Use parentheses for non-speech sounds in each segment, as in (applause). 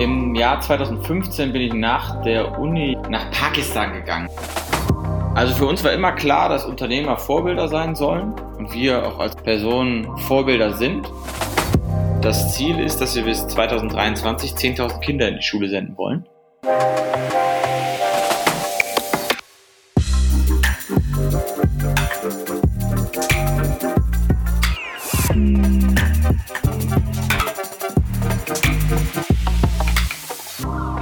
Im Jahr 2015 bin ich nach der Uni nach Pakistan gegangen. Also für uns war immer klar, dass Unternehmer Vorbilder sein sollen und wir auch als Personen Vorbilder sind. Das Ziel ist, dass wir bis 2023 10.000 Kinder in die Schule senden wollen.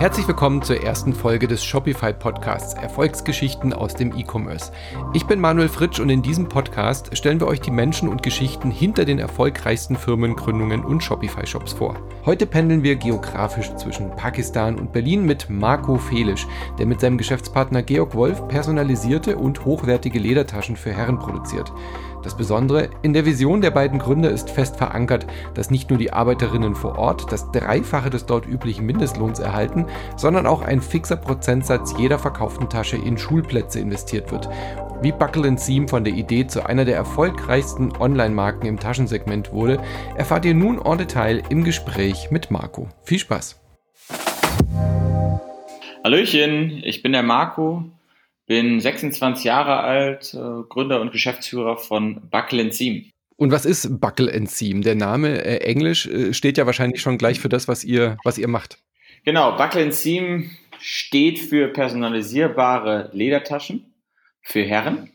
Herzlich willkommen zur ersten Folge des Shopify Podcasts Erfolgsgeschichten aus dem E-Commerce. Ich bin Manuel Fritsch und in diesem Podcast stellen wir euch die Menschen und Geschichten hinter den erfolgreichsten Firmengründungen und Shopify-Shops vor. Heute pendeln wir geografisch zwischen Pakistan und Berlin mit Marco Felisch, der mit seinem Geschäftspartner Georg Wolf personalisierte und hochwertige Ledertaschen für Herren produziert. Das Besondere, in der Vision der beiden Gründer ist fest verankert, dass nicht nur die Arbeiterinnen vor Ort das Dreifache des dort üblichen Mindestlohns erhalten, sondern auch ein fixer Prozentsatz jeder verkauften Tasche in Schulplätze investiert wird. Wie Buckle Seam von der Idee zu einer der erfolgreichsten Online-Marken im Taschensegment wurde, erfahrt ihr nun en Detail im Gespräch mit Marco. Viel Spaß! Hallöchen, ich bin der Marco, bin 26 Jahre alt, äh, Gründer und Geschäftsführer von Buckle Enzym. Und was ist Buckle Enzym? Der Name äh, Englisch äh, steht ja wahrscheinlich schon gleich für das, was ihr, was ihr macht. Genau, Buckle Enzym steht für personalisierbare Ledertaschen für Herren.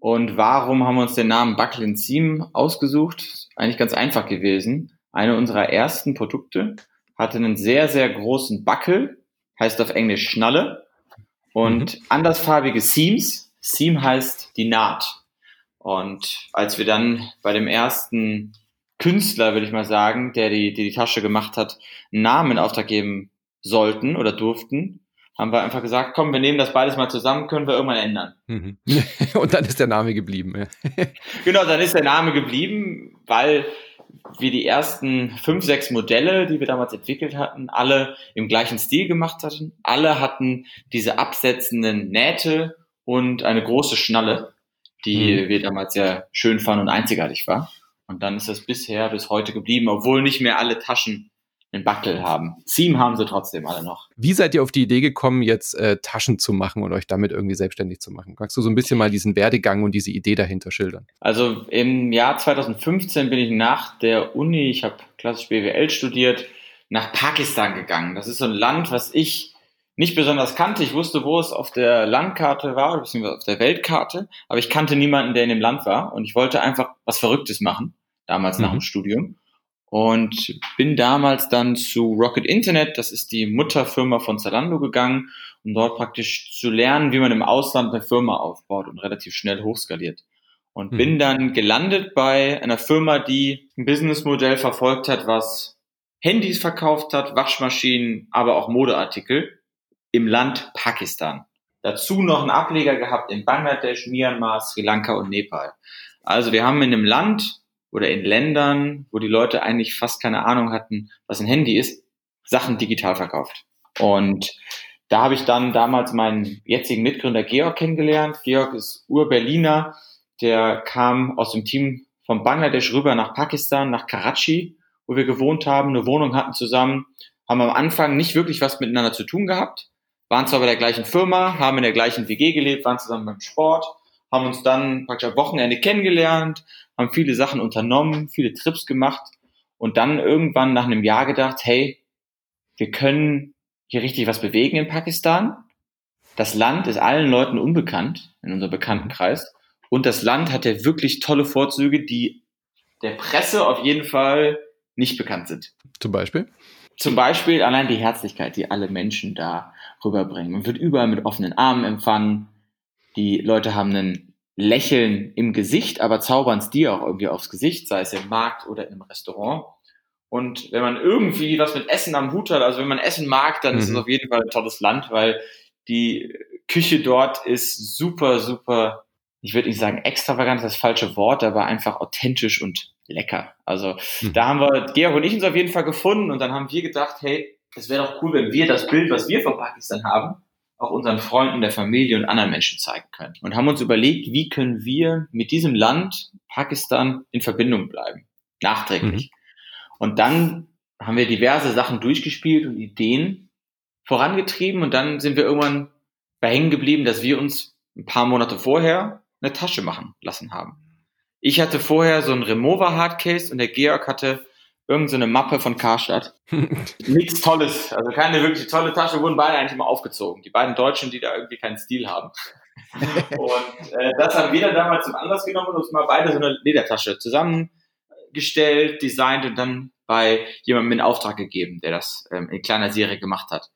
Und warum haben wir uns den Namen Buckle Enzym ausgesucht? Eigentlich ganz einfach gewesen. Eine unserer ersten Produkte hatte einen sehr, sehr großen Buckel, heißt auf Englisch Schnalle und mhm. andersfarbige Seams. Seam heißt die Naht. Und als wir dann bei dem ersten Künstler, würde ich mal sagen, der die, die, die Tasche gemacht hat, einen Namen in Auftrag geben sollten oder durften, haben wir einfach gesagt, komm, wir nehmen das beides mal zusammen, können wir irgendwann ändern. Mhm. (laughs) Und dann ist der Name geblieben. Genau, dann ist der Name geblieben, weil wir die ersten fünf, sechs Modelle, die wir damals entwickelt hatten, alle im gleichen Stil gemacht hatten. Alle hatten diese absetzenden Nähte und eine große Schnalle, die mhm. wir damals sehr schön fanden und einzigartig war. Und dann ist das bisher bis heute geblieben, obwohl nicht mehr alle Taschen einen Buckel haben. Seam haben sie trotzdem alle noch. Wie seid ihr auf die Idee gekommen, jetzt äh, Taschen zu machen und euch damit irgendwie selbstständig zu machen? Magst du so ein bisschen mal diesen Werdegang und diese Idee dahinter schildern? Also im Jahr 2015 bin ich nach der Uni, ich habe klassisch BWL studiert, nach Pakistan gegangen. Das ist so ein Land, was ich nicht besonders kannte. Ich wusste, wo es auf der Landkarte war, beziehungsweise auf der Weltkarte, aber ich kannte niemanden, der in dem Land war und ich wollte einfach was Verrücktes machen, damals mhm. nach dem Studium und bin damals dann zu Rocket Internet, das ist die Mutterfirma von Zalando gegangen, um dort praktisch zu lernen, wie man im Ausland eine Firma aufbaut und relativ schnell hochskaliert. Und bin mhm. dann gelandet bei einer Firma, die ein Businessmodell verfolgt hat, was Handys verkauft hat, Waschmaschinen, aber auch Modeartikel im Land Pakistan. Dazu noch einen Ableger gehabt in Bangladesch, Myanmar, Sri Lanka und Nepal. Also wir haben in einem Land oder in Ländern, wo die Leute eigentlich fast keine Ahnung hatten, was ein Handy ist, Sachen digital verkauft. Und da habe ich dann damals meinen jetzigen Mitgründer Georg kennengelernt. Georg ist Ur-Berliner, der kam aus dem Team von Bangladesch rüber nach Pakistan, nach Karachi, wo wir gewohnt haben, eine Wohnung hatten zusammen, haben am Anfang nicht wirklich was miteinander zu tun gehabt, waren zwar bei der gleichen Firma, haben in der gleichen WG gelebt, waren zusammen beim Sport, haben uns dann praktisch am Wochenende kennengelernt, haben viele Sachen unternommen, viele Trips gemacht und dann irgendwann nach einem Jahr gedacht, hey, wir können hier richtig was bewegen in Pakistan. Das Land ist allen Leuten unbekannt in unserem Bekanntenkreis und das Land hat ja wirklich tolle Vorzüge, die der Presse auf jeden Fall nicht bekannt sind. Zum Beispiel? Zum Beispiel allein die Herzlichkeit, die alle Menschen da rüberbringen. Man wird überall mit offenen Armen empfangen. Die Leute haben ein Lächeln im Gesicht, aber zaubern es dir auch irgendwie aufs Gesicht, sei es im Markt oder im Restaurant. Und wenn man irgendwie was mit Essen am Hut hat, also wenn man Essen mag, dann mhm. ist es mhm. auf jeden Fall ein tolles Land, weil die Küche dort ist super, super, ich würde nicht sagen extravagant, das, das falsche Wort, aber einfach authentisch und lecker. Also mhm. da haben wir, Georg und ich uns auf jeden Fall gefunden und dann haben wir gedacht, hey, es wäre doch cool, wenn wir das Bild, was wir von Pakistan haben, auch unseren Freunden, der Familie und anderen Menschen zeigen können. Und haben uns überlegt, wie können wir mit diesem Land, Pakistan, in Verbindung bleiben. Nachträglich. Mhm. Und dann haben wir diverse Sachen durchgespielt und Ideen vorangetrieben und dann sind wir irgendwann bei hängen geblieben, dass wir uns ein paar Monate vorher eine Tasche machen lassen haben. Ich hatte vorher so ein Remover Hardcase und der Georg hatte irgendeine so Mappe von Karstadt. (laughs) Nichts Tolles, also keine wirklich tolle Tasche, wurden beide eigentlich immer aufgezogen. Die beiden Deutschen, die da irgendwie keinen Stil haben. (laughs) und äh, das haben wir dann damals zum Anlass genommen und uns mal beide so eine Ledertasche zusammengestellt, designt und dann bei jemandem in Auftrag gegeben, der das ähm, in kleiner Serie gemacht hat.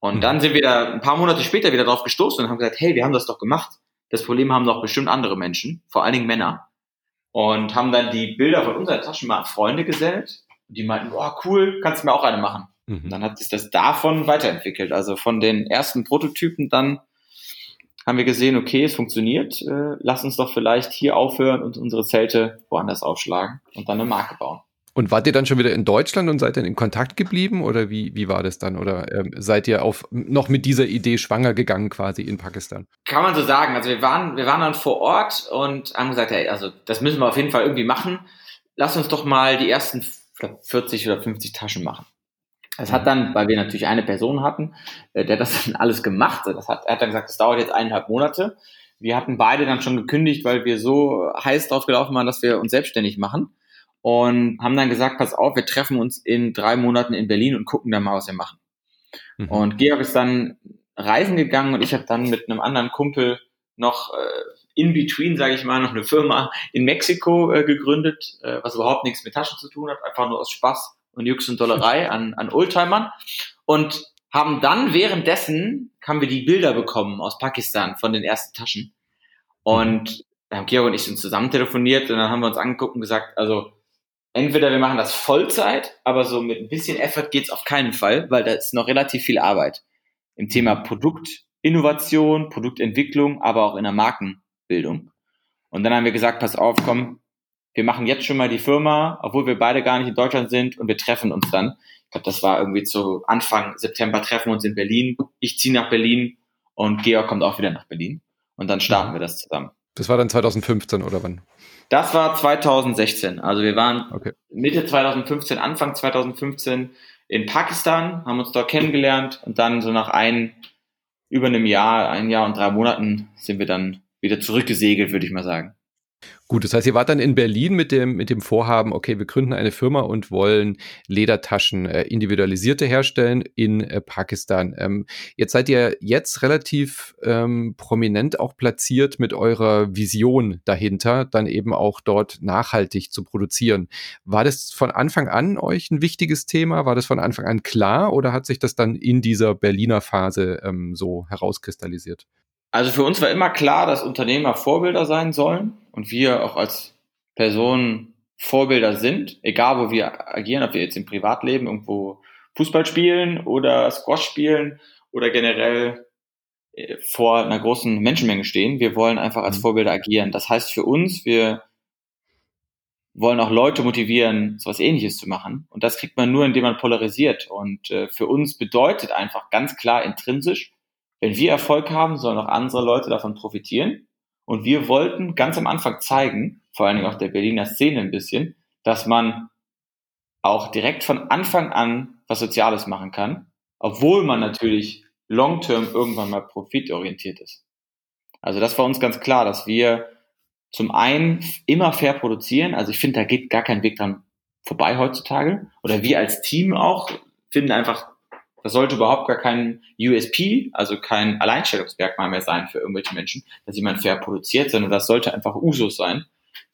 Und mhm. dann sind wir da ein paar Monate später wieder drauf gestoßen und haben gesagt, hey, wir haben das doch gemacht. Das Problem haben doch bestimmt andere Menschen, vor allen Dingen Männer. Und haben dann die Bilder von unseren Taschen mal an Freunde gesellt. Und die meinten, boah, cool, kannst du mir auch eine machen. Mhm. Und dann hat sich das davon weiterentwickelt. Also von den ersten Prototypen dann haben wir gesehen, okay, es funktioniert, äh, lass uns doch vielleicht hier aufhören und unsere Zelte woanders aufschlagen und dann eine Marke bauen. Und wart ihr dann schon wieder in Deutschland und seid dann in Kontakt geblieben oder wie, wie war das dann? Oder ähm, seid ihr auf, noch mit dieser Idee schwanger gegangen quasi in Pakistan? Kann man so sagen. Also wir waren, wir waren dann vor Ort und haben gesagt, hey, also das müssen wir auf jeden Fall irgendwie machen. Lass uns doch mal die ersten glaub, 40 oder 50 Taschen machen. Das hat dann, weil wir natürlich eine Person hatten, äh, der das (laughs) dann alles gemacht hat. Das hat, er hat dann gesagt, das dauert jetzt eineinhalb Monate. Wir hatten beide dann schon gekündigt, weil wir so heiß drauf gelaufen waren, dass wir uns selbstständig machen und haben dann gesagt, pass auf, wir treffen uns in drei Monaten in Berlin und gucken dann mal, was wir machen. Mhm. Und Georg ist dann reisen gegangen und ich habe dann mit einem anderen Kumpel noch äh, in between, sage ich mal, noch eine Firma in Mexiko äh, gegründet, äh, was überhaupt nichts mit Taschen zu tun hat, einfach nur aus Spaß und Jux und Dollerei an, an Oldtimern. Und haben dann währenddessen haben wir die Bilder bekommen aus Pakistan von den ersten Taschen. Und da haben Georg und ich sind zusammen telefoniert und dann haben wir uns angeguckt und gesagt, also entweder wir machen das Vollzeit, aber so mit ein bisschen Effort geht's auf keinen Fall, weil da ist noch relativ viel Arbeit. Im Thema Produktinnovation, Produktentwicklung, aber auch in der Markenbildung. Und dann haben wir gesagt, pass auf, komm, wir machen jetzt schon mal die Firma, obwohl wir beide gar nicht in Deutschland sind und wir treffen uns dann. Ich glaube, das war irgendwie zu Anfang September treffen wir uns in Berlin. Ich ziehe nach Berlin und Georg kommt auch wieder nach Berlin. Und dann starten wir das zusammen. Das war dann 2015 oder wann? Das war 2016. Also wir waren okay. Mitte 2015, Anfang 2015 in Pakistan, haben uns dort kennengelernt und dann so nach ein, über einem Jahr, ein Jahr und drei Monaten sind wir dann wieder zurückgesegelt, würde ich mal sagen. Gut, das heißt, ihr wart dann in Berlin mit dem, mit dem Vorhaben, okay, wir gründen eine Firma und wollen Ledertaschen äh, individualisierte herstellen in äh, Pakistan. Ähm, jetzt seid ihr jetzt relativ ähm, prominent auch platziert mit eurer Vision dahinter, dann eben auch dort nachhaltig zu produzieren. War das von Anfang an euch ein wichtiges Thema? War das von Anfang an klar oder hat sich das dann in dieser Berliner Phase ähm, so herauskristallisiert? Also für uns war immer klar, dass Unternehmer Vorbilder sein sollen und wir auch als Personen Vorbilder sind, egal wo wir agieren, ob wir jetzt im Privatleben irgendwo Fußball spielen oder Squash spielen oder generell äh, vor einer großen Menschenmenge stehen. Wir wollen einfach als mhm. Vorbilder agieren. Das heißt für uns, wir wollen auch Leute motivieren, so was ähnliches zu machen. Und das kriegt man nur, indem man polarisiert. Und äh, für uns bedeutet einfach ganz klar intrinsisch, wenn wir Erfolg haben, sollen auch andere Leute davon profitieren. Und wir wollten ganz am Anfang zeigen, vor allen Dingen auch der Berliner Szene ein bisschen, dass man auch direkt von Anfang an was Soziales machen kann, obwohl man natürlich long-term irgendwann mal profitorientiert ist. Also das war uns ganz klar, dass wir zum einen immer fair produzieren. Also ich finde, da geht gar kein Weg dran vorbei heutzutage. Oder wir als Team auch finden einfach, das sollte überhaupt gar kein USP, also kein Alleinstellungsmerkmal mehr sein für irgendwelche Menschen, dass jemand fair produziert, sondern das sollte einfach Usus sein,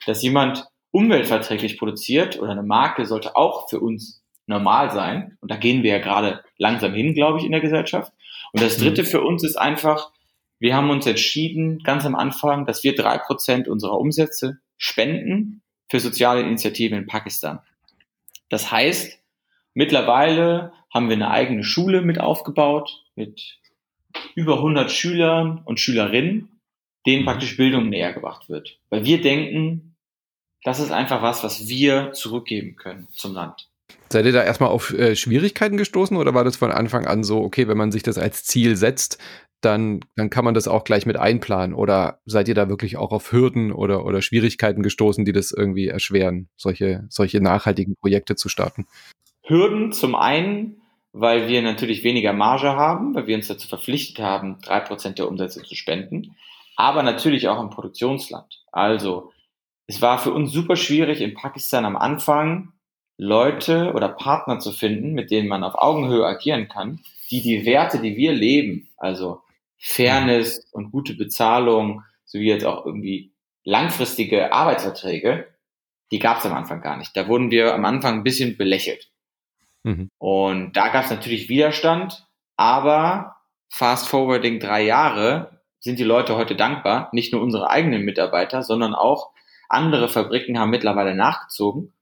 dass jemand umweltverträglich produziert oder eine Marke sollte auch für uns normal sein. Und da gehen wir ja gerade langsam hin, glaube ich, in der Gesellschaft. Und das Dritte mhm. für uns ist einfach, wir haben uns entschieden, ganz am Anfang, dass wir drei Prozent unserer Umsätze spenden für soziale Initiativen in Pakistan. Das heißt, mittlerweile haben wir eine eigene Schule mit aufgebaut, mit über 100 Schülern und Schülerinnen, denen mhm. praktisch Bildung näher gebracht wird. Weil wir denken, das ist einfach was, was wir zurückgeben können zum Land. Seid ihr da erstmal auf äh, Schwierigkeiten gestoßen oder war das von Anfang an so, okay, wenn man sich das als Ziel setzt, dann, dann kann man das auch gleich mit einplanen? Oder seid ihr da wirklich auch auf Hürden oder, oder Schwierigkeiten gestoßen, die das irgendwie erschweren, solche, solche nachhaltigen Projekte zu starten? Hürden. Zum einen, weil wir natürlich weniger Marge haben, weil wir uns dazu verpflichtet haben, drei Prozent der Umsätze zu spenden, aber natürlich auch im Produktionsland. Also es war für uns super schwierig in Pakistan am Anfang Leute oder Partner zu finden, mit denen man auf Augenhöhe agieren kann, die die Werte, die wir leben, also Fairness und gute Bezahlung, sowie jetzt auch irgendwie langfristige Arbeitsverträge, die gab es am Anfang gar nicht. Da wurden wir am Anfang ein bisschen belächelt. Mhm. Und da gab es natürlich Widerstand, aber fast forwarding drei Jahre sind die Leute heute dankbar, nicht nur unsere eigenen Mitarbeiter, sondern auch andere Fabriken haben mittlerweile nachgezogen.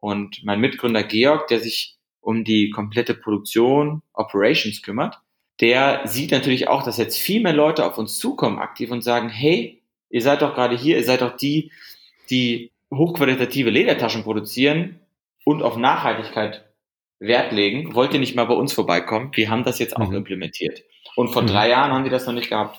Und mein Mitgründer Georg, der sich um die komplette Produktion, Operations kümmert, der sieht natürlich auch, dass jetzt viel mehr Leute auf uns zukommen aktiv und sagen, hey, ihr seid doch gerade hier, ihr seid doch die, die hochqualitative Ledertaschen produzieren und auf Nachhaltigkeit Wert legen. Wollt ihr nicht mal bei uns vorbeikommen? Wir haben das jetzt auch mhm. implementiert. Und vor mhm. drei Jahren haben die das noch nicht gehabt.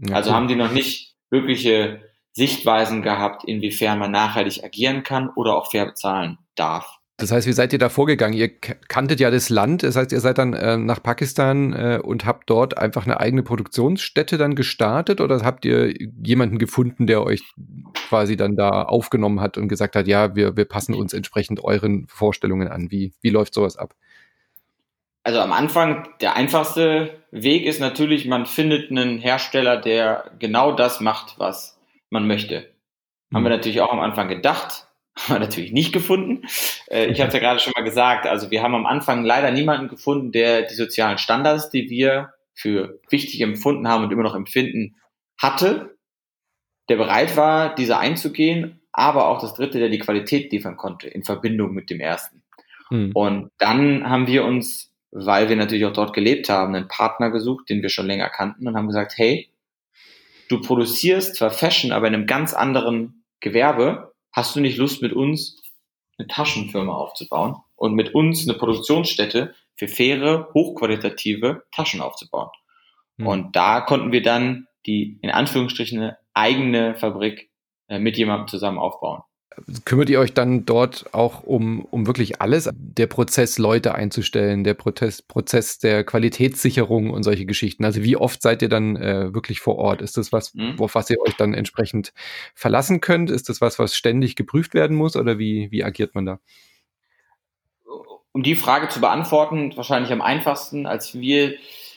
Ja, also haben die noch nicht wirkliche Sichtweisen gehabt, inwiefern man nachhaltig agieren kann oder auch fair bezahlen darf. Das heißt, wie seid ihr da vorgegangen? Ihr kanntet ja das Land, das heißt, ihr seid dann äh, nach Pakistan äh, und habt dort einfach eine eigene Produktionsstätte dann gestartet oder habt ihr jemanden gefunden, der euch quasi dann da aufgenommen hat und gesagt hat, ja, wir, wir passen uns entsprechend euren Vorstellungen an? Wie, wie läuft sowas ab? Also am Anfang, der einfachste Weg ist natürlich, man findet einen Hersteller, der genau das macht, was man möchte. Haben wir mhm. natürlich auch am Anfang gedacht, haben wir natürlich nicht gefunden. Äh, ich habe es ja gerade schon mal gesagt, also wir haben am Anfang leider niemanden gefunden, der die sozialen Standards, die wir für wichtig empfunden haben und immer noch empfinden, hatte, der bereit war, diese einzugehen, aber auch das dritte, der die Qualität liefern konnte in Verbindung mit dem ersten. Hm. Und dann haben wir uns, weil wir natürlich auch dort gelebt haben, einen Partner gesucht, den wir schon länger kannten und haben gesagt, hey, du produzierst zwar Fashion, aber in einem ganz anderen Gewerbe hast du nicht Lust mit uns eine Taschenfirma aufzubauen und mit uns eine Produktionsstätte für faire, hochqualitative Taschen aufzubauen. Mhm. Und da konnten wir dann die in Anführungsstrichen eine eigene Fabrik äh, mit jemandem zusammen aufbauen. Kümmert ihr euch dann dort auch um, um wirklich alles? Der Prozess, Leute einzustellen, der Prozess, Prozess der Qualitätssicherung und solche Geschichten. Also wie oft seid ihr dann äh, wirklich vor Ort? Ist das was, mhm. auf was ihr euch dann entsprechend verlassen könnt? Ist das was, was ständig geprüft werden muss oder wie, wie agiert man da? Um die Frage zu beantworten, wahrscheinlich am einfachsten, als wir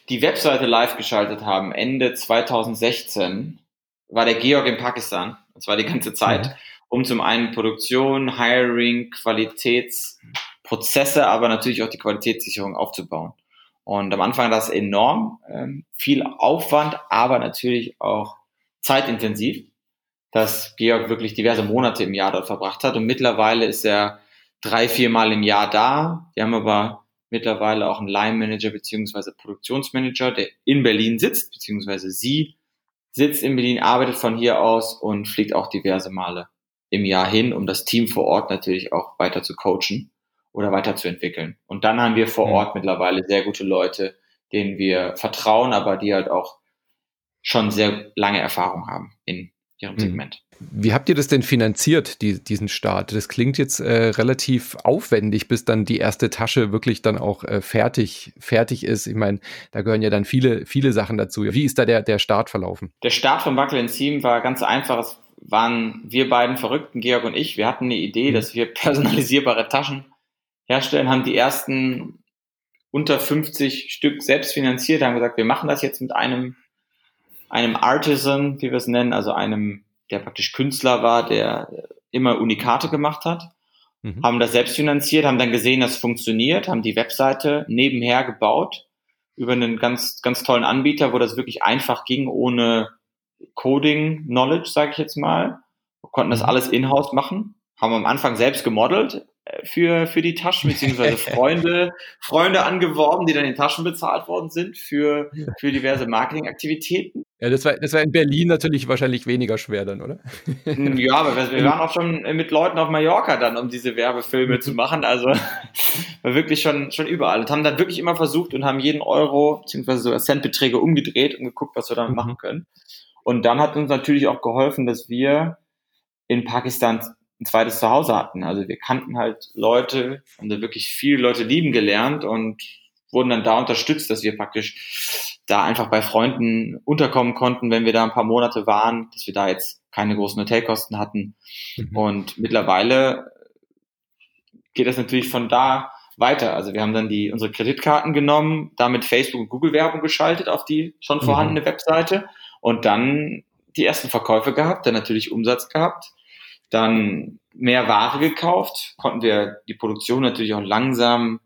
die Webseite live geschaltet haben, Ende 2016, war der Georg in Pakistan. Das war die ganze Zeit. Mhm um zum einen Produktion, Hiring, Qualitätsprozesse, aber natürlich auch die Qualitätssicherung aufzubauen. Und am Anfang war das enorm, ähm, viel Aufwand, aber natürlich auch zeitintensiv, dass Georg wirklich diverse Monate im Jahr dort verbracht hat. Und mittlerweile ist er drei, vier Mal im Jahr da. Wir haben aber mittlerweile auch einen Line Manager beziehungsweise Produktionsmanager, der in Berlin sitzt, beziehungsweise sie sitzt in Berlin, arbeitet von hier aus und fliegt auch diverse Male im Jahr hin, um das Team vor Ort natürlich auch weiter zu coachen oder weiterzuentwickeln. Und dann haben wir vor mhm. Ort mittlerweile sehr gute Leute, denen wir vertrauen, aber die halt auch schon sehr lange Erfahrung haben in ihrem mhm. Segment. Wie habt ihr das denn finanziert, die, diesen Start? Das klingt jetzt äh, relativ aufwendig, bis dann die erste Tasche wirklich dann auch äh, fertig, fertig ist. Ich meine, da gehören ja dann viele, viele Sachen dazu. Wie ist da der, der Start verlaufen? Der Start von Buckle Team war ganz einfach. Es waren wir beiden Verrückten, Georg und ich, wir hatten eine Idee, mhm. dass wir (laughs) personalisierbare Taschen herstellen, haben die ersten unter 50 Stück selbst finanziert, haben gesagt, wir machen das jetzt mit einem, einem Artisan, wie wir es nennen, also einem, der praktisch Künstler war, der immer Unikate gemacht hat, mhm. haben das selbst finanziert, haben dann gesehen, dass es funktioniert, haben die Webseite nebenher gebaut über einen ganz, ganz tollen Anbieter, wo das wirklich einfach ging, ohne Coding-Knowledge, sage ich jetzt mal. Wir konnten das mhm. alles in-house machen, haben am Anfang selbst gemodelt äh, für, für die Taschen, beziehungsweise (laughs) Freunde, Freunde angeworben, die dann in Taschen bezahlt worden sind für, für diverse Marketingaktivitäten. Ja, das war, das war in Berlin natürlich wahrscheinlich weniger schwer dann, oder? Hm, ja, aber wir (laughs) waren auch schon mit Leuten auf Mallorca dann, um diese Werbefilme zu machen. Also (laughs) war wirklich schon, schon überall. Und haben dann wirklich immer versucht und haben jeden Euro, beziehungsweise so Centbeträge umgedreht und geguckt, was wir damit machen können. Und dann hat uns natürlich auch geholfen, dass wir in Pakistan ein zweites Zuhause hatten. Also wir kannten halt Leute, haben da wirklich viele Leute lieben gelernt und wurden dann da unterstützt, dass wir praktisch da einfach bei Freunden unterkommen konnten, wenn wir da ein paar Monate waren, dass wir da jetzt keine großen Hotelkosten hatten. Mhm. Und mittlerweile geht das natürlich von da weiter. Also wir haben dann die unsere Kreditkarten genommen, damit Facebook und Google Werbung geschaltet auf die schon mhm. vorhandene mhm. Webseite und dann die ersten Verkäufe gehabt, dann natürlich Umsatz gehabt, dann mehr Ware gekauft, konnten wir die Produktion natürlich auch langsam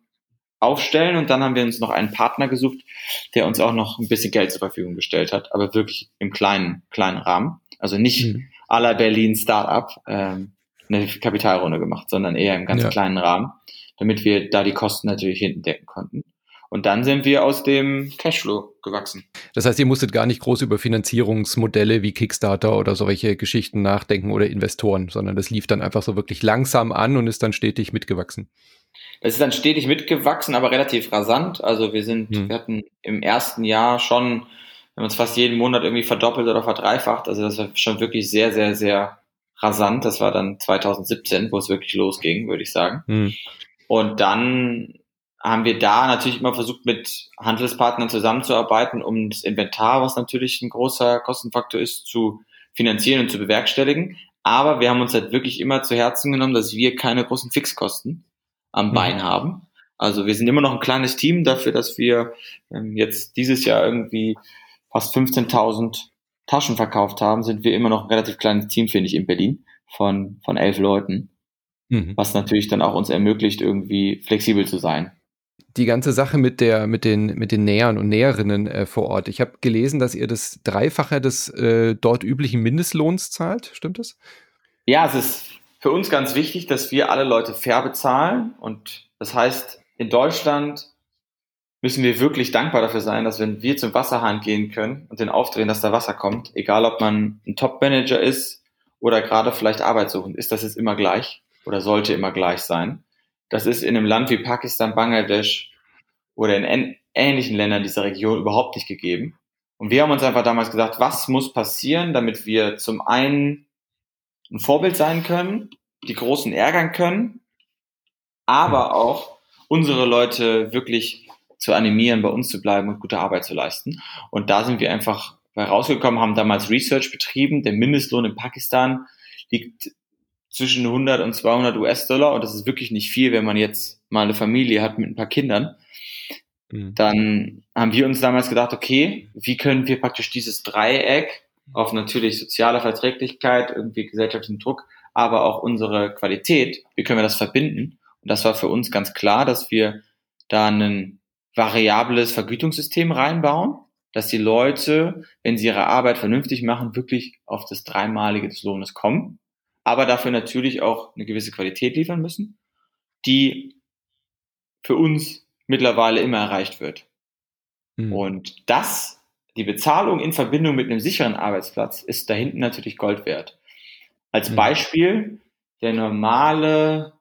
aufstellen und dann haben wir uns noch einen Partner gesucht, der uns auch noch ein bisschen Geld zur Verfügung gestellt hat, aber wirklich im kleinen, kleinen Rahmen. Also nicht mhm. la Berlin Startup ähm, eine Kapitalrunde gemacht, sondern eher im ganz ja. kleinen Rahmen, damit wir da die Kosten natürlich hinten decken konnten. Und dann sind wir aus dem Cashflow gewachsen. Das heißt, ihr musstet gar nicht groß über Finanzierungsmodelle wie Kickstarter oder solche Geschichten nachdenken oder Investoren, sondern das lief dann einfach so wirklich langsam an und ist dann stetig mitgewachsen. Es ist dann stetig mitgewachsen, aber relativ rasant. Also wir sind, hm. wir hatten im ersten Jahr schon, wir haben uns fast jeden Monat irgendwie verdoppelt oder verdreifacht. Also das war schon wirklich sehr, sehr, sehr rasant. Das war dann 2017, wo es wirklich losging, würde ich sagen. Hm. Und dann haben wir da natürlich immer versucht, mit Handelspartnern zusammenzuarbeiten, um das Inventar, was natürlich ein großer Kostenfaktor ist, zu finanzieren und zu bewerkstelligen. Aber wir haben uns halt wirklich immer zu Herzen genommen, dass wir keine großen Fixkosten am mhm. Bein haben. Also wir sind immer noch ein kleines Team dafür, dass wir ähm, jetzt dieses Jahr irgendwie fast 15.000 Taschen verkauft haben, sind wir immer noch ein relativ kleines Team, finde ich, in Berlin von, von elf Leuten. Mhm. Was natürlich dann auch uns ermöglicht, irgendwie flexibel zu sein die ganze Sache mit der mit den mit den Nähern und Näherinnen äh, vor Ort. Ich habe gelesen, dass ihr das Dreifache des äh, dort üblichen Mindestlohns zahlt. Stimmt das? Ja, es ist für uns ganz wichtig, dass wir alle Leute fair bezahlen und das heißt, in Deutschland müssen wir wirklich dankbar dafür sein, dass wenn wir zum Wasserhahn gehen können und den aufdrehen, dass da Wasser kommt, egal ob man ein Top-Manager ist oder gerade vielleicht arbeitssuchend, ist das jetzt immer gleich oder sollte immer gleich sein. Das ist in einem Land wie Pakistan, Bangladesch oder in ähnlichen Ländern dieser Region überhaupt nicht gegeben. Und wir haben uns einfach damals gesagt, was muss passieren, damit wir zum einen ein Vorbild sein können, die Großen ärgern können, aber auch unsere Leute wirklich zu animieren, bei uns zu bleiben und gute Arbeit zu leisten. Und da sind wir einfach rausgekommen, haben damals Research betrieben. Der Mindestlohn in Pakistan liegt zwischen 100 und 200 US-Dollar und das ist wirklich nicht viel, wenn man jetzt mal eine Familie hat mit ein paar Kindern. Mhm. Dann haben wir uns damals gedacht, okay, wie können wir praktisch dieses Dreieck auf natürlich soziale Verträglichkeit, irgendwie gesellschaftlichen Druck, aber auch unsere Qualität, wie können wir das verbinden? Und das war für uns ganz klar, dass wir da ein variables Vergütungssystem reinbauen, dass die Leute, wenn sie ihre Arbeit vernünftig machen, wirklich auf das Dreimalige des Lohnes kommen aber dafür natürlich auch eine gewisse Qualität liefern müssen, die für uns mittlerweile immer erreicht wird. Mhm. Und das, die Bezahlung in Verbindung mit einem sicheren Arbeitsplatz, ist da hinten natürlich Gold wert. Als mhm. Beispiel, der normale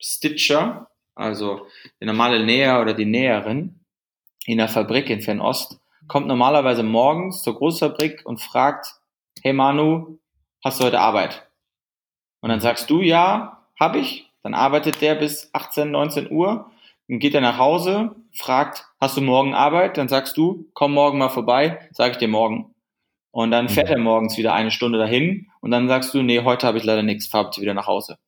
Stitcher, also der normale Näher oder die Näherin in der Fabrik in Fernost, kommt normalerweise morgens zur Großfabrik und fragt, hey Manu, hast du heute Arbeit? Und dann sagst du, ja, habe ich. Dann arbeitet der bis 18, 19 Uhr. Dann geht er nach Hause, fragt, hast du morgen Arbeit? Dann sagst du, komm morgen mal vorbei, sage ich dir morgen. Und dann fährt er morgens wieder eine Stunde dahin und dann sagst du, nee, heute habe ich leider nichts, fahr bitte wieder nach Hause.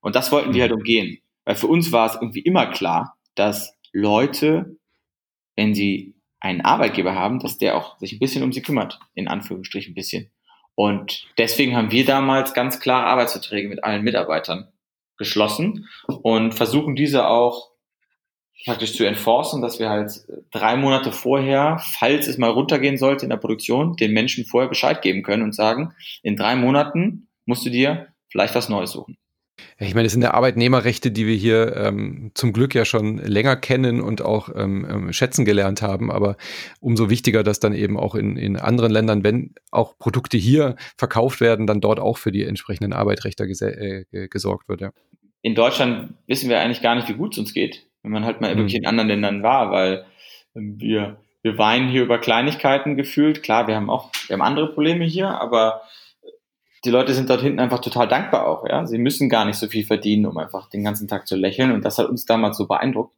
Und das wollten wir halt umgehen. Weil für uns war es irgendwie immer klar, dass Leute, wenn sie einen Arbeitgeber haben, dass der auch sich ein bisschen um sie kümmert, in Anführungsstrichen ein bisschen. Und deswegen haben wir damals ganz klar Arbeitsverträge mit allen Mitarbeitern geschlossen und versuchen diese auch praktisch zu enforcen, dass wir halt drei Monate vorher, falls es mal runtergehen sollte in der Produktion, den Menschen vorher Bescheid geben können und sagen, in drei Monaten musst du dir vielleicht was Neues suchen. Ich meine, es sind ja Arbeitnehmerrechte, die wir hier ähm, zum Glück ja schon länger kennen und auch ähm, ähm, schätzen gelernt haben. Aber umso wichtiger, dass dann eben auch in, in anderen Ländern, wenn auch Produkte hier verkauft werden, dann dort auch für die entsprechenden Arbeitsrechte äh, gesorgt wird. Ja. In Deutschland wissen wir eigentlich gar nicht, wie gut es uns geht, wenn man halt mal mhm. wirklich in anderen Ländern war, weil ähm, wir, wir weinen hier über Kleinigkeiten gefühlt. Klar, wir haben auch, wir haben andere Probleme hier, aber die Leute sind dort hinten einfach total dankbar auch, ja. Sie müssen gar nicht so viel verdienen, um einfach den ganzen Tag zu lächeln. Und das hat uns damals so beeindruckt,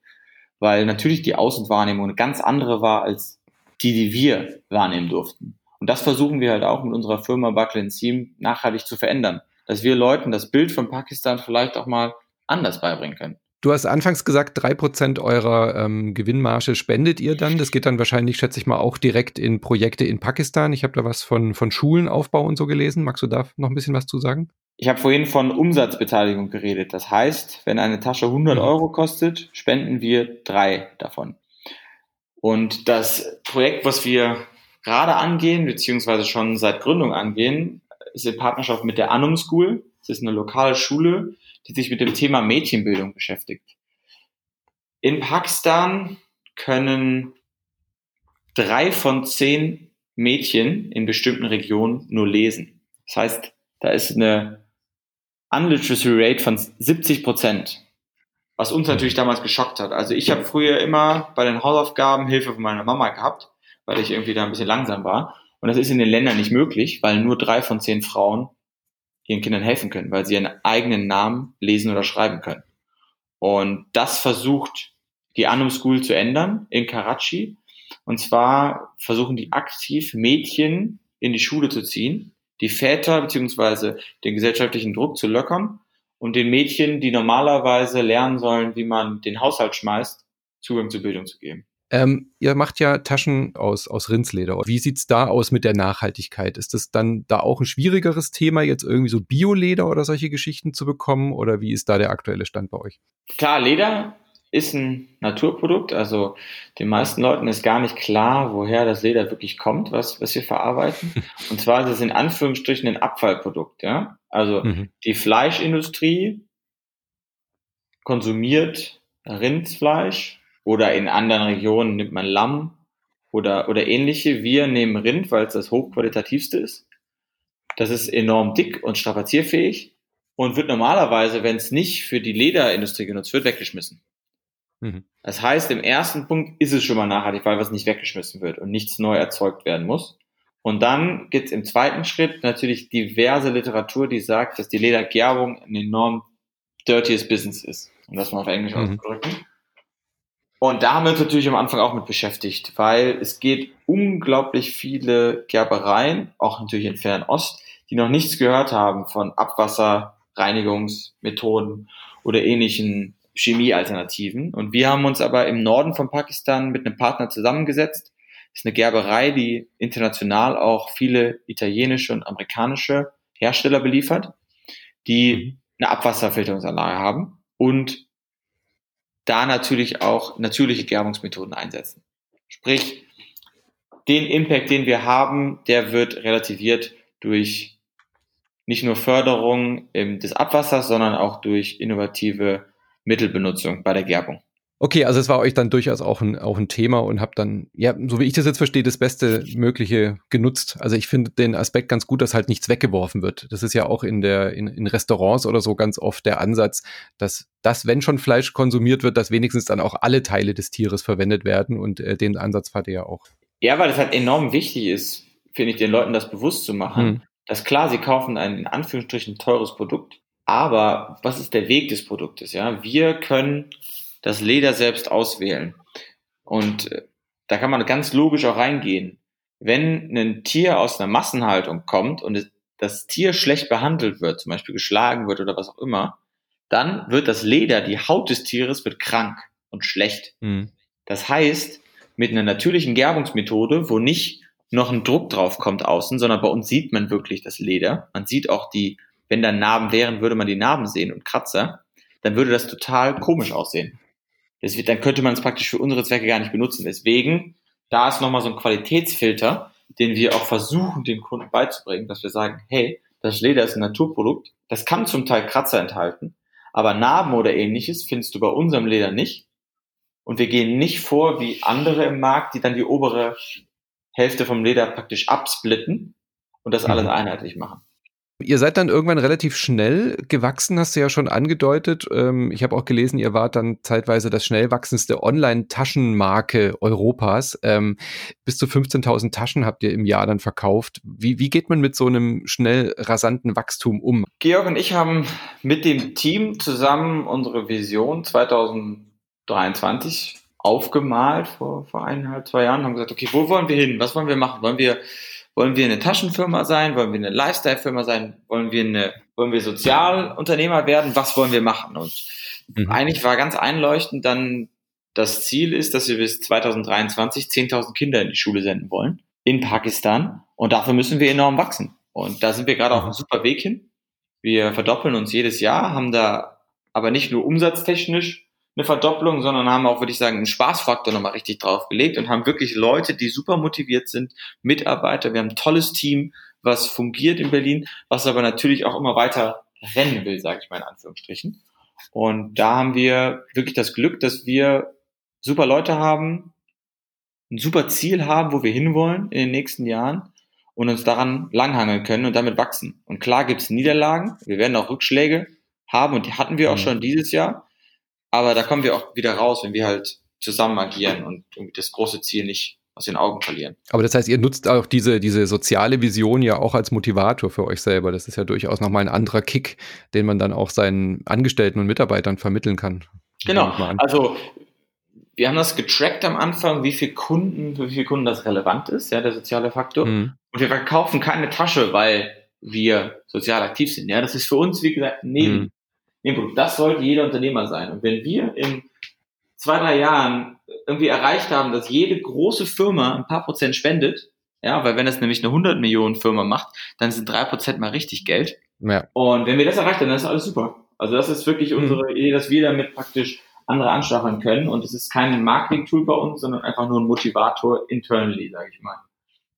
weil natürlich die Außenwahrnehmung eine ganz andere war als die, die wir wahrnehmen durften. Und das versuchen wir halt auch mit unserer Firma Buckle Seam nachhaltig zu verändern, dass wir Leuten das Bild von Pakistan vielleicht auch mal anders beibringen können. Du hast anfangs gesagt, drei Prozent eurer ähm, Gewinnmarge spendet ihr dann. Das geht dann wahrscheinlich, schätze ich mal, auch direkt in Projekte in Pakistan. Ich habe da was von, von Schulenaufbau und so gelesen. Magst du da noch ein bisschen was zu sagen? Ich habe vorhin von Umsatzbeteiligung geredet. Das heißt, wenn eine Tasche 100 mhm. Euro kostet, spenden wir drei davon. Und das Projekt, was wir gerade angehen, beziehungsweise schon seit Gründung angehen, ist in Partnerschaft mit der Anum School. Das ist eine lokale Schule, die sich mit dem Thema Mädchenbildung beschäftigt. In Pakistan können drei von zehn Mädchen in bestimmten Regionen nur lesen. Das heißt, da ist eine Unliteracy Rate von 70 Prozent, was uns natürlich damals geschockt hat. Also ich habe früher immer bei den Hausaufgaben Hilfe von meiner Mama gehabt, weil ich irgendwie da ein bisschen langsam war. Und das ist in den Ländern nicht möglich, weil nur drei von zehn Frauen ihren Kindern helfen können, weil sie ihren eigenen Namen lesen oder schreiben können. Und das versucht die Anum School zu ändern in Karachi. Und zwar versuchen die aktiv Mädchen in die Schule zu ziehen, die Väter beziehungsweise den gesellschaftlichen Druck zu lockern und den Mädchen, die normalerweise lernen sollen, wie man den Haushalt schmeißt, Zugang zur Bildung zu geben. Ähm, ihr macht ja Taschen aus, aus Rindsleder. Wie sieht's da aus mit der Nachhaltigkeit? Ist das dann da auch ein schwierigeres Thema, jetzt irgendwie so Bioleder oder solche Geschichten zu bekommen? Oder wie ist da der aktuelle Stand bei euch? Klar, Leder ist ein Naturprodukt. Also den meisten Leuten ist gar nicht klar, woher das Leder wirklich kommt, was, was wir verarbeiten. (laughs) Und zwar ist es in Anführungsstrichen ein Abfallprodukt. Ja? Also mhm. die Fleischindustrie konsumiert Rindfleisch oder in anderen Regionen nimmt man Lamm oder, oder ähnliche. Wir nehmen Rind, weil es das hochqualitativste ist. Das ist enorm dick und strapazierfähig und wird normalerweise, wenn es nicht für die Lederindustrie genutzt wird, weggeschmissen. Mhm. Das heißt, im ersten Punkt ist es schon mal nachhaltig, weil was nicht weggeschmissen wird und nichts neu erzeugt werden muss. Und dann gibt es im zweiten Schritt natürlich diverse Literatur, die sagt, dass die Ledergerbung ein enorm dirtyes Business ist, um das mal auf Englisch mhm. auszudrücken. Und da haben wir uns natürlich am Anfang auch mit beschäftigt, weil es geht unglaublich viele Gerbereien, auch natürlich in Fernost, die noch nichts gehört haben von Abwasserreinigungsmethoden oder ähnlichen Chemiealternativen. Und wir haben uns aber im Norden von Pakistan mit einem Partner zusammengesetzt. Das ist eine Gerberei, die international auch viele italienische und amerikanische Hersteller beliefert, die mhm. eine Abwasserfilterungsanlage haben und da natürlich auch natürliche Gerbungsmethoden einsetzen. Sprich, den Impact, den wir haben, der wird relativiert durch nicht nur Förderung des Abwassers, sondern auch durch innovative Mittelbenutzung bei der Gerbung. Okay, also es war euch dann durchaus auch ein, auch ein Thema und habt dann, ja, so wie ich das jetzt verstehe, das Beste Mögliche genutzt. Also ich finde den Aspekt ganz gut, dass halt nichts weggeworfen wird. Das ist ja auch in der, in, in Restaurants oder so ganz oft der Ansatz, dass das, wenn schon Fleisch konsumiert wird, dass wenigstens dann auch alle Teile des Tieres verwendet werden und äh, den Ansatz fand ihr ja auch. Ja, weil es halt enorm wichtig ist, finde ich, den Leuten das bewusst zu machen, hm. dass klar, sie kaufen ein in Anführungsstrichen teures Produkt, aber was ist der Weg des Produktes? Ja, wir können das Leder selbst auswählen. Und äh, da kann man ganz logisch auch reingehen. Wenn ein Tier aus einer Massenhaltung kommt und das Tier schlecht behandelt wird, zum Beispiel geschlagen wird oder was auch immer, dann wird das Leder, die Haut des Tieres wird krank und schlecht. Mhm. Das heißt, mit einer natürlichen Gerbungsmethode, wo nicht noch ein Druck drauf kommt außen, sondern bei uns sieht man wirklich das Leder. Man sieht auch die, wenn da Narben wären, würde man die Narben sehen und Kratzer. Dann würde das total komisch aussehen. Das wird, dann könnte man es praktisch für unsere Zwecke gar nicht benutzen. Deswegen, da ist nochmal so ein Qualitätsfilter, den wir auch versuchen, den Kunden beizubringen, dass wir sagen, hey, das Leder ist ein Naturprodukt, das kann zum Teil Kratzer enthalten, aber Narben oder ähnliches findest du bei unserem Leder nicht. Und wir gehen nicht vor wie andere im Markt, die dann die obere Hälfte vom Leder praktisch absplitten und das alles mhm. einheitlich machen. Ihr seid dann irgendwann relativ schnell gewachsen, hast du ja schon angedeutet. Ähm, ich habe auch gelesen, ihr wart dann zeitweise das schnell wachsendste Online-Taschenmarke Europas. Ähm, bis zu 15.000 Taschen habt ihr im Jahr dann verkauft. Wie, wie geht man mit so einem schnell rasanten Wachstum um? Georg und ich haben mit dem Team zusammen unsere Vision 2023 aufgemalt vor, vor eineinhalb, zwei Jahren, haben gesagt, okay, wo wollen wir hin? Was wollen wir machen? Wollen wir wollen wir eine Taschenfirma sein? Wollen wir eine Lifestyle-Firma sein? Wollen wir eine, wollen wir Sozialunternehmer werden? Was wollen wir machen? Und mhm. eigentlich war ganz einleuchtend dann das Ziel ist, dass wir bis 2023 10.000 Kinder in die Schule senden wollen in Pakistan. Und dafür müssen wir enorm wachsen. Und da sind wir gerade auf einem super Weg hin. Wir verdoppeln uns jedes Jahr, haben da aber nicht nur umsatztechnisch eine Verdopplung, sondern haben auch, würde ich sagen, einen Spaßfaktor nochmal richtig draufgelegt und haben wirklich Leute, die super motiviert sind, Mitarbeiter. Wir haben ein tolles Team, was fungiert in Berlin, was aber natürlich auch immer weiter rennen will, sage ich mal in Anführungsstrichen. Und da haben wir wirklich das Glück, dass wir super Leute haben, ein super Ziel haben, wo wir hinwollen in den nächsten Jahren und uns daran langhangeln können und damit wachsen. Und klar gibt's Niederlagen, wir werden auch Rückschläge haben und die hatten wir auch mhm. schon dieses Jahr. Aber da kommen wir auch wieder raus, wenn wir halt zusammen agieren und das große Ziel nicht aus den Augen verlieren. Aber das heißt, ihr nutzt auch diese, diese soziale Vision ja auch als Motivator für euch selber. Das ist ja durchaus nochmal ein anderer Kick, den man dann auch seinen Angestellten und Mitarbeitern vermitteln kann. Genau. Also wir haben das getrackt am Anfang, wie viele Kunden, für wie viele Kunden das relevant ist, ja, der soziale Faktor. Mhm. Und wir verkaufen keine Tasche, weil wir sozial aktiv sind. Ja, das ist für uns, wie gesagt, neben, mhm. Das sollte jeder Unternehmer sein. Und wenn wir in zwei, drei Jahren irgendwie erreicht haben, dass jede große Firma ein paar Prozent spendet, ja, weil wenn es nämlich eine 100 Millionen Firma macht, dann sind drei Prozent mal richtig Geld. Ja. Und wenn wir das erreicht haben, dann ist alles super. Also das ist wirklich mhm. unsere Idee, dass wir damit praktisch andere anstacheln können. Und es ist kein Marketing-Tool bei uns, sondern einfach nur ein Motivator internally, sage ich mal.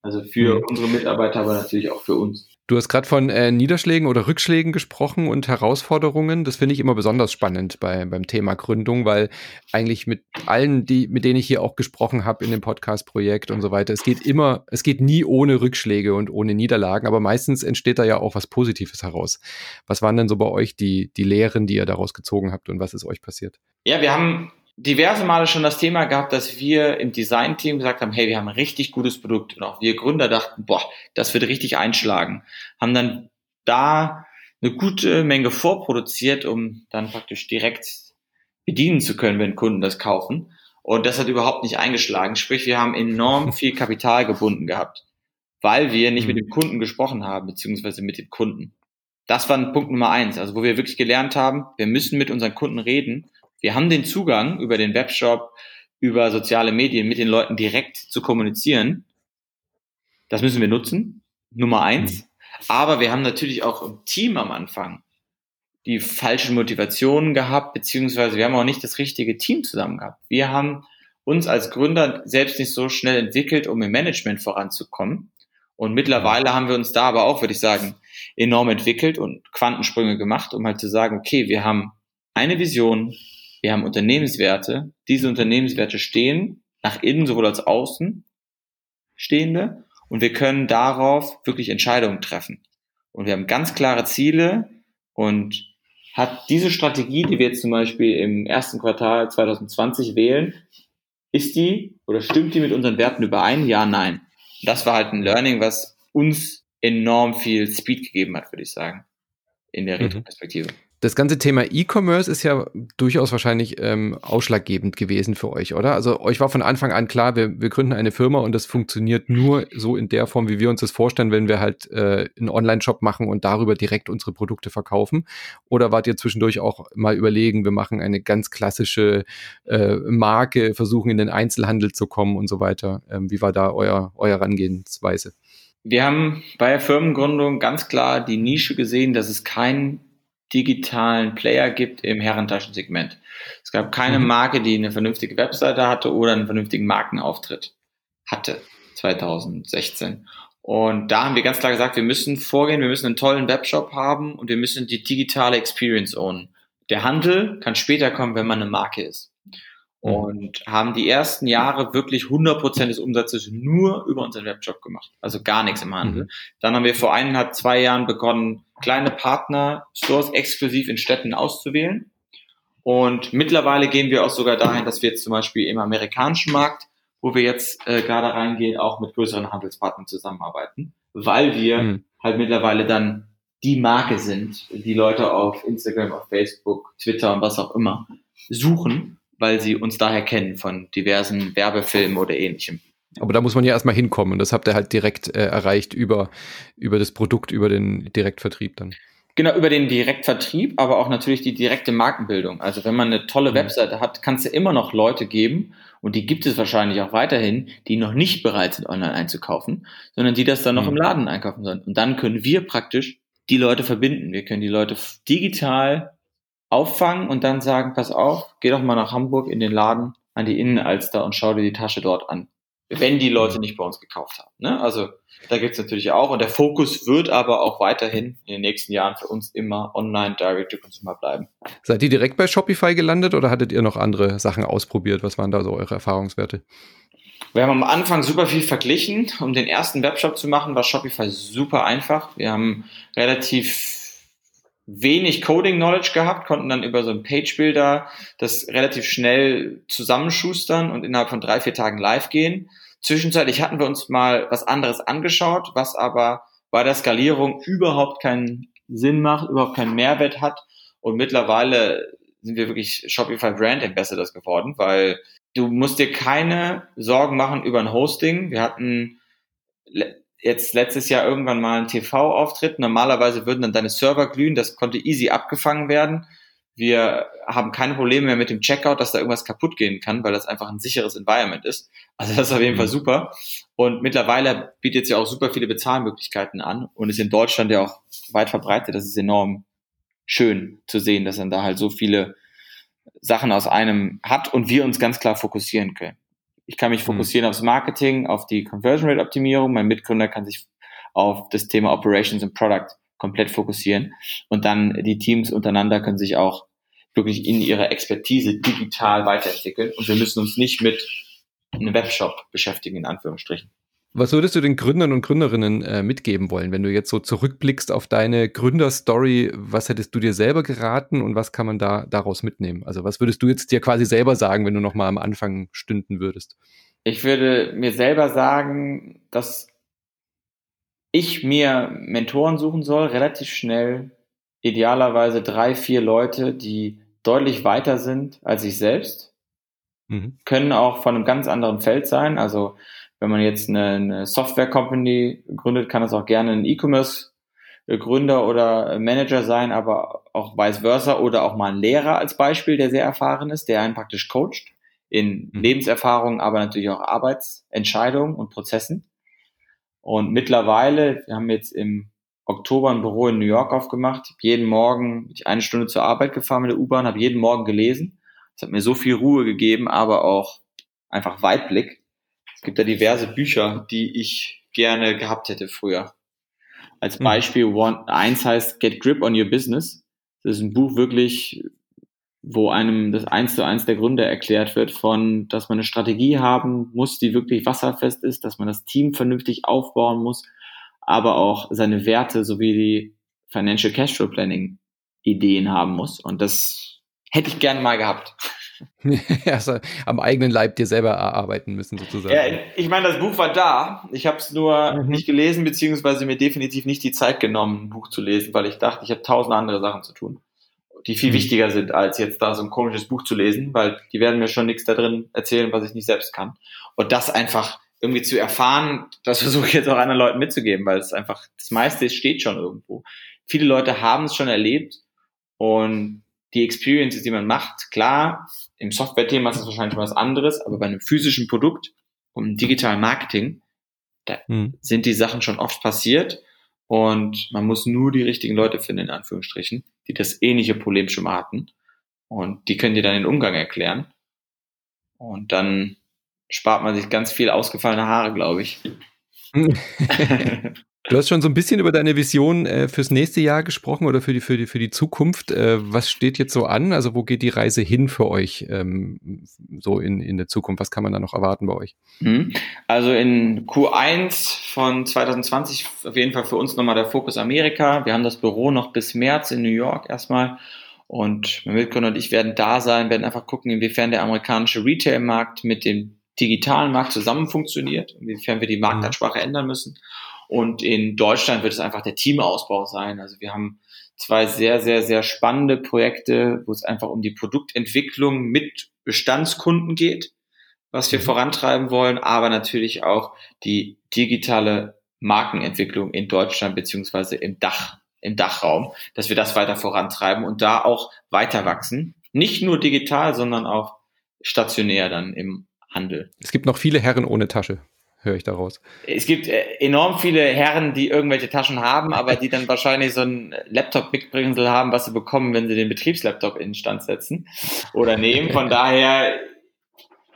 Also für mhm. unsere Mitarbeiter, aber natürlich auch für uns. Du hast gerade von äh, Niederschlägen oder Rückschlägen gesprochen und Herausforderungen. Das finde ich immer besonders spannend bei, beim Thema Gründung, weil eigentlich mit allen, die, mit denen ich hier auch gesprochen habe in dem Podcast-Projekt und so weiter, es geht immer, es geht nie ohne Rückschläge und ohne Niederlagen, aber meistens entsteht da ja auch was Positives heraus. Was waren denn so bei euch die, die Lehren, die ihr daraus gezogen habt und was ist euch passiert? Ja, wir haben diverse Male schon das Thema gehabt, dass wir im Design-Team gesagt haben, hey, wir haben ein richtig gutes Produkt. Und auch wir Gründer dachten, boah, das wird richtig einschlagen. Haben dann da eine gute Menge vorproduziert, um dann praktisch direkt bedienen zu können, wenn Kunden das kaufen. Und das hat überhaupt nicht eingeschlagen. Sprich, wir haben enorm (laughs) viel Kapital gebunden gehabt, weil wir nicht mit mhm. dem Kunden gesprochen haben, beziehungsweise mit den Kunden. Das war Punkt Nummer eins, also wo wir wirklich gelernt haben, wir müssen mit unseren Kunden reden wir haben den Zugang über den Webshop, über soziale Medien mit den Leuten direkt zu kommunizieren. Das müssen wir nutzen. Nummer eins. Mhm. Aber wir haben natürlich auch im Team am Anfang die falschen Motivationen gehabt, beziehungsweise wir haben auch nicht das richtige Team zusammen gehabt. Wir haben uns als Gründer selbst nicht so schnell entwickelt, um im Management voranzukommen. Und mittlerweile haben wir uns da aber auch, würde ich sagen, enorm entwickelt und Quantensprünge gemacht, um halt zu sagen, okay, wir haben eine Vision, wir haben Unternehmenswerte. Diese Unternehmenswerte stehen nach innen sowohl als außen stehende und wir können darauf wirklich Entscheidungen treffen. Und wir haben ganz klare Ziele und hat diese Strategie, die wir jetzt zum Beispiel im ersten Quartal 2020 wählen, ist die oder stimmt die mit unseren Werten überein? Ja, nein. das war halt ein Learning, was uns enorm viel Speed gegeben hat, würde ich sagen, in der mhm. Das ganze Thema E-Commerce ist ja durchaus wahrscheinlich ähm, ausschlaggebend gewesen für euch, oder? Also euch war von Anfang an klar, wir, wir gründen eine Firma und das funktioniert nur so in der Form, wie wir uns das vorstellen, wenn wir halt äh, einen Online-Shop machen und darüber direkt unsere Produkte verkaufen. Oder wart ihr zwischendurch auch mal überlegen, wir machen eine ganz klassische äh, Marke, versuchen in den Einzelhandel zu kommen und so weiter? Ähm, wie war da euer, euer Herangehensweise? Wir haben bei der Firmengründung ganz klar die Nische gesehen, dass es kein digitalen Player gibt im Herrentaschensegment. Es gab keine mhm. Marke, die eine vernünftige Webseite hatte oder einen vernünftigen Markenauftritt hatte 2016. Und da haben wir ganz klar gesagt, wir müssen vorgehen, wir müssen einen tollen Webshop haben und wir müssen die digitale Experience ownen. Der Handel kann später kommen, wenn man eine Marke ist. Mhm. Und haben die ersten Jahre wirklich 100% des Umsatzes nur über unseren Webshop gemacht. Also gar nichts im Handel. Mhm. Dann haben wir vor eineinhalb, zwei Jahren begonnen, kleine Partner-Stores exklusiv in Städten auszuwählen. Und mittlerweile gehen wir auch sogar dahin, dass wir jetzt zum Beispiel im amerikanischen Markt, wo wir jetzt äh, gerade reingehen, auch mit größeren Handelspartnern zusammenarbeiten, weil wir mhm. halt mittlerweile dann die Marke sind, die Leute auf Instagram, auf Facebook, Twitter und was auch immer suchen, weil sie uns daher kennen von diversen Werbefilmen oder ähnlichem. Aber da muss man ja erstmal hinkommen und das habt ihr halt direkt äh, erreicht über, über das Produkt, über den Direktvertrieb dann. Genau, über den Direktvertrieb, aber auch natürlich die direkte Markenbildung. Also wenn man eine tolle mhm. Webseite hat, kann es ja immer noch Leute geben, und die gibt es wahrscheinlich auch weiterhin, die noch nicht bereit sind, online einzukaufen, sondern die das dann noch mhm. im Laden einkaufen sollen. Und dann können wir praktisch die Leute verbinden. Wir können die Leute digital auffangen und dann sagen, pass auf, geh doch mal nach Hamburg in den Laden an die Innenalster und schau dir die Tasche dort an wenn die Leute nicht bei uns gekauft haben. Ne? Also da gibt's natürlich auch. Und der Fokus wird aber auch weiterhin in den nächsten Jahren für uns immer online Direct to Consumer bleiben. Seid ihr direkt bei Shopify gelandet oder hattet ihr noch andere Sachen ausprobiert? Was waren da so eure Erfahrungswerte? Wir haben am Anfang super viel verglichen. Um den ersten Webshop zu machen, war Shopify super einfach. Wir haben relativ wenig Coding-Knowledge gehabt, konnten dann über so einen Page-Builder das relativ schnell zusammenschustern und innerhalb von drei, vier Tagen live gehen. Zwischenzeitlich hatten wir uns mal was anderes angeschaut, was aber bei der Skalierung überhaupt keinen Sinn macht, überhaupt keinen Mehrwert hat. Und mittlerweile sind wir wirklich Shopify Brand Ambassadors geworden, weil du musst dir keine Sorgen machen über ein Hosting. Wir hatten jetzt letztes Jahr irgendwann mal einen TV-Auftritt. Normalerweise würden dann deine Server glühen, das konnte easy abgefangen werden. Wir haben keine Probleme mehr mit dem Checkout, dass da irgendwas kaputt gehen kann, weil das einfach ein sicheres Environment ist. Also das ist auf jeden Fall mhm. super. Und mittlerweile bietet es ja auch super viele Bezahlmöglichkeiten an und ist in Deutschland ja auch weit verbreitet. Das ist enorm schön zu sehen, dass man da halt so viele Sachen aus einem hat und wir uns ganz klar fokussieren können. Ich kann mich hm. fokussieren mhm. aufs Marketing, auf die Conversion Rate Optimierung. Mein Mitgründer kann sich auf das Thema Operations und Product komplett fokussieren. Und dann die Teams untereinander können sich auch wirklich in ihrer Expertise digital weiterentwickeln. Und wir müssen uns nicht mit einem Webshop beschäftigen, in Anführungsstrichen. Was würdest du den Gründern und Gründerinnen äh, mitgeben wollen, wenn du jetzt so zurückblickst auf deine Gründerstory? Was hättest du dir selber geraten und was kann man da daraus mitnehmen? Also was würdest du jetzt dir quasi selber sagen, wenn du noch mal am Anfang stünden würdest? Ich würde mir selber sagen, dass ich mir Mentoren suchen soll, relativ schnell, idealerweise drei, vier Leute, die deutlich weiter sind als ich selbst, mhm. können auch von einem ganz anderen Feld sein. Also wenn man jetzt eine, eine Software-Company gründet, kann das auch gerne ein E-Commerce-Gründer oder Manager sein, aber auch vice versa oder auch mal ein Lehrer als Beispiel, der sehr erfahren ist, der einen praktisch coacht in mhm. Lebenserfahrung, aber natürlich auch Arbeitsentscheidungen und Prozessen. Und mittlerweile, wir haben jetzt im Oktober ein Büro in New York aufgemacht, jeden Morgen eine Stunde zur Arbeit gefahren mit der U-Bahn, habe jeden Morgen gelesen. Das hat mir so viel Ruhe gegeben, aber auch einfach Weitblick. Es gibt da diverse Bücher, die ich gerne gehabt hätte früher. Als hm. Beispiel, one, eins heißt Get Grip on Your Business. Das ist ein Buch wirklich, wo einem das eins zu eins der Gründe erklärt wird von, dass man eine Strategie haben muss, die wirklich wasserfest ist, dass man das Team vernünftig aufbauen muss, aber auch seine Werte sowie die Financial Cashflow Planning Ideen haben muss. Und das hätte ich gerne mal gehabt. (laughs) also am eigenen Leib dir selber erarbeiten müssen, sozusagen. Ja, ich meine, das Buch war da. Ich habe es nur mhm. nicht gelesen, beziehungsweise mir definitiv nicht die Zeit genommen, ein Buch zu lesen, weil ich dachte, ich habe tausend andere Sachen zu tun, die viel mhm. wichtiger sind, als jetzt da so ein komisches Buch zu lesen, weil die werden mir schon nichts da drin erzählen, was ich nicht selbst kann. Und das einfach irgendwie zu erfahren, das versuche ich jetzt auch anderen Leuten mitzugeben, weil es einfach, das meiste steht schon irgendwo. Viele Leute haben es schon erlebt und die Experiences, die man macht, klar, im Software-Thema ist das wahrscheinlich was anderes, aber bei einem physischen Produkt und digitalen Marketing, da hm. sind die Sachen schon oft passiert und man muss nur die richtigen Leute finden, in Anführungsstrichen, die das ähnliche Problem schon mal hatten und die können dir dann den Umgang erklären und dann spart man sich ganz viel ausgefallene Haare, glaube ich. (laughs) (laughs) Du hast schon so ein bisschen über deine Vision äh, fürs nächste Jahr gesprochen oder für die, für die, für die Zukunft. Äh, was steht jetzt so an? Also wo geht die Reise hin für euch ähm, so in, in der Zukunft? Was kann man da noch erwarten bei euch? Mhm. Also in Q1 von 2020 auf jeden Fall für uns nochmal der Fokus Amerika. Wir haben das Büro noch bis März in New York erstmal. Und mein Mitgründer und ich werden da sein, werden einfach gucken, inwiefern der amerikanische Retail-Markt mit dem digitalen Markt zusammen funktioniert, inwiefern wir die Marktansprache ändern müssen. Und in Deutschland wird es einfach der Teamausbau sein. Also wir haben zwei sehr, sehr, sehr spannende Projekte, wo es einfach um die Produktentwicklung mit Bestandskunden geht, was wir mhm. vorantreiben wollen, aber natürlich auch die digitale Markenentwicklung in Deutschland beziehungsweise im Dach, im Dachraum, dass wir das weiter vorantreiben und da auch weiter wachsen. Nicht nur digital, sondern auch stationär dann im Handel. Es gibt noch viele Herren ohne Tasche höre ich daraus. Es gibt äh, enorm viele Herren, die irgendwelche Taschen haben, aber die dann (laughs) wahrscheinlich so ein Laptop-Mitbringsel haben, was sie bekommen, wenn sie den Betriebslaptop in den Stand setzen oder nehmen. Von (laughs) daher,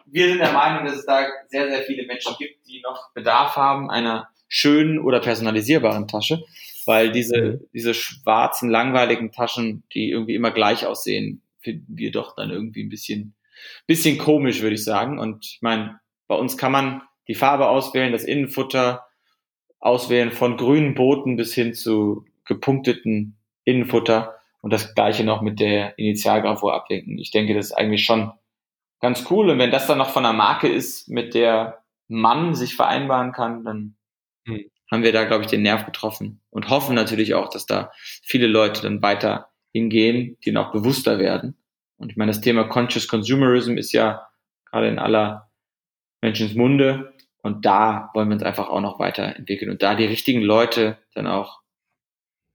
wir sind der Meinung, dass es da sehr, sehr viele Menschen gibt, die noch Bedarf haben einer schönen oder personalisierbaren Tasche, weil diese, mhm. diese schwarzen, langweiligen Taschen, die irgendwie immer gleich aussehen, finden wir doch dann irgendwie ein bisschen, bisschen komisch, würde ich sagen. Und ich meine, bei uns kann man die Farbe auswählen, das Innenfutter auswählen, von grünen Booten bis hin zu gepunkteten Innenfutter und das gleiche noch mit der Initialgravur abwinken. Ich denke, das ist eigentlich schon ganz cool. Und wenn das dann noch von einer Marke ist, mit der man sich vereinbaren kann, dann hm. haben wir da, glaube ich, den Nerv getroffen und hoffen natürlich auch, dass da viele Leute dann weiter hingehen, die noch bewusster werden. Und ich meine, das Thema Conscious Consumerism ist ja gerade in aller Menschensmunde. Und da wollen wir uns einfach auch noch weiterentwickeln und da die richtigen Leute dann auch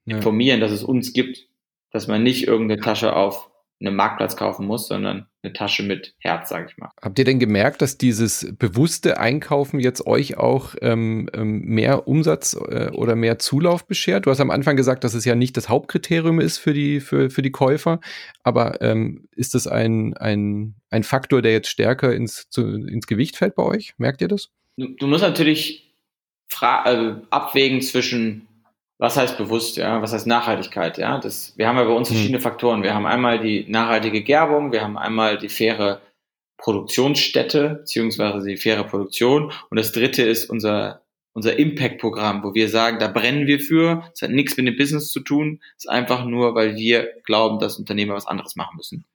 ja. informieren, dass es uns gibt, dass man nicht irgendeine Tasche auf einem Marktplatz kaufen muss, sondern eine Tasche mit Herz, sage ich mal. Habt ihr denn gemerkt, dass dieses bewusste Einkaufen jetzt euch auch ähm, ähm, mehr Umsatz äh, oder mehr Zulauf beschert? Du hast am Anfang gesagt, dass es ja nicht das Hauptkriterium ist für die, für, für die Käufer, aber ähm, ist das ein, ein, ein Faktor, der jetzt stärker ins, zu, ins Gewicht fällt bei euch? Merkt ihr das? Du, du musst natürlich fra also abwägen zwischen was heißt bewusst, ja, was heißt Nachhaltigkeit, ja, das, wir haben ja bei uns hm. verschiedene Faktoren. Wir haben einmal die nachhaltige Gerbung, wir haben einmal die faire Produktionsstätte, beziehungsweise die faire Produktion. Und das dritte ist unser, unser Impact-Programm, wo wir sagen, da brennen wir für, es hat nichts mit dem Business zu tun, es ist einfach nur, weil wir glauben, dass Unternehmer was anderes machen müssen.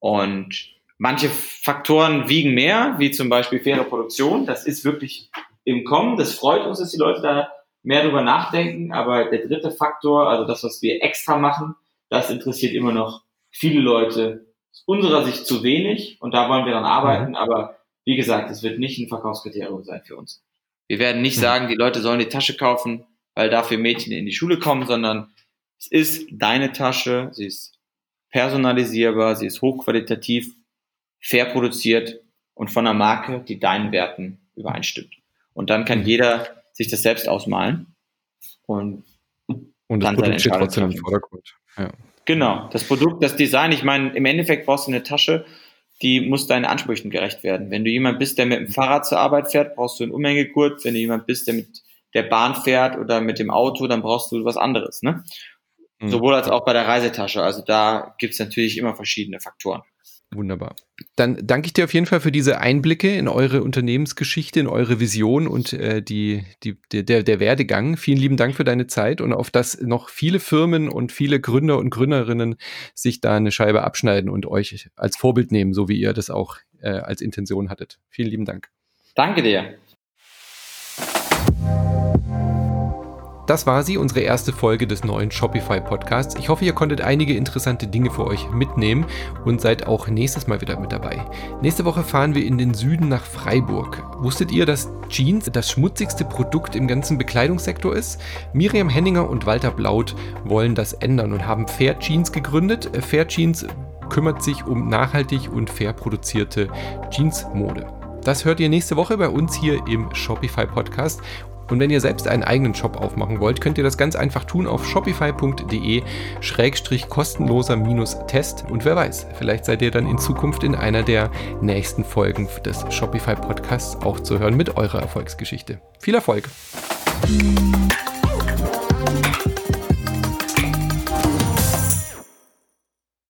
Und manche Faktoren wiegen mehr, wie zum Beispiel faire Produktion, das ist wirklich im Kommen, das freut uns, dass die Leute da mehr drüber nachdenken, aber der dritte Faktor, also das, was wir extra machen, das interessiert immer noch viele Leute aus unserer Sicht zu wenig und da wollen wir dann arbeiten, mhm. aber wie gesagt, es wird nicht ein Verkaufskriterium sein für uns. Wir werden nicht mhm. sagen, die Leute sollen die Tasche kaufen, weil dafür Mädchen in die Schule kommen, sondern es ist deine Tasche, sie ist personalisierbar, sie ist hochqualitativ, fair produziert und von einer Marke, die deinen Werten übereinstimmt. Und dann kann mhm. jeder sich das selbst ausmalen und, und das Produkt steht trotzdem im Vordergrund. Ja. Genau, das Produkt, das Design, ich meine, im Endeffekt brauchst du eine Tasche, die muss deinen Ansprüchen gerecht werden. Wenn du jemand bist, der mit dem Fahrrad zur Arbeit fährt, brauchst du einen Umhängegurt. Wenn du jemand bist, der mit der Bahn fährt oder mit dem Auto, dann brauchst du was anderes. Ne? Mhm. Sowohl als auch bei der Reisetasche. Also da gibt es natürlich immer verschiedene Faktoren. Wunderbar. Dann danke ich dir auf jeden Fall für diese Einblicke in eure Unternehmensgeschichte, in eure Vision und äh, die, die, der, der Werdegang. Vielen lieben Dank für deine Zeit und auf dass noch viele Firmen und viele Gründer und Gründerinnen sich da eine Scheibe abschneiden und euch als Vorbild nehmen, so wie ihr das auch äh, als Intention hattet. Vielen lieben Dank. Danke dir. Das war sie, unsere erste Folge des neuen Shopify Podcasts. Ich hoffe, ihr konntet einige interessante Dinge für euch mitnehmen und seid auch nächstes Mal wieder mit dabei. Nächste Woche fahren wir in den Süden nach Freiburg. Wusstet ihr, dass Jeans das schmutzigste Produkt im ganzen Bekleidungssektor ist? Miriam Henninger und Walter Blaut wollen das ändern und haben Fair Jeans gegründet. Fair Jeans kümmert sich um nachhaltig und fair produzierte Jeansmode. Das hört ihr nächste Woche bei uns hier im Shopify Podcast. Und wenn ihr selbst einen eigenen Shop aufmachen wollt, könnt ihr das ganz einfach tun auf shopify.de-kostenloser-test. Und wer weiß, vielleicht seid ihr dann in Zukunft in einer der nächsten Folgen des Shopify Podcasts auch zu hören mit eurer Erfolgsgeschichte. Viel Erfolg!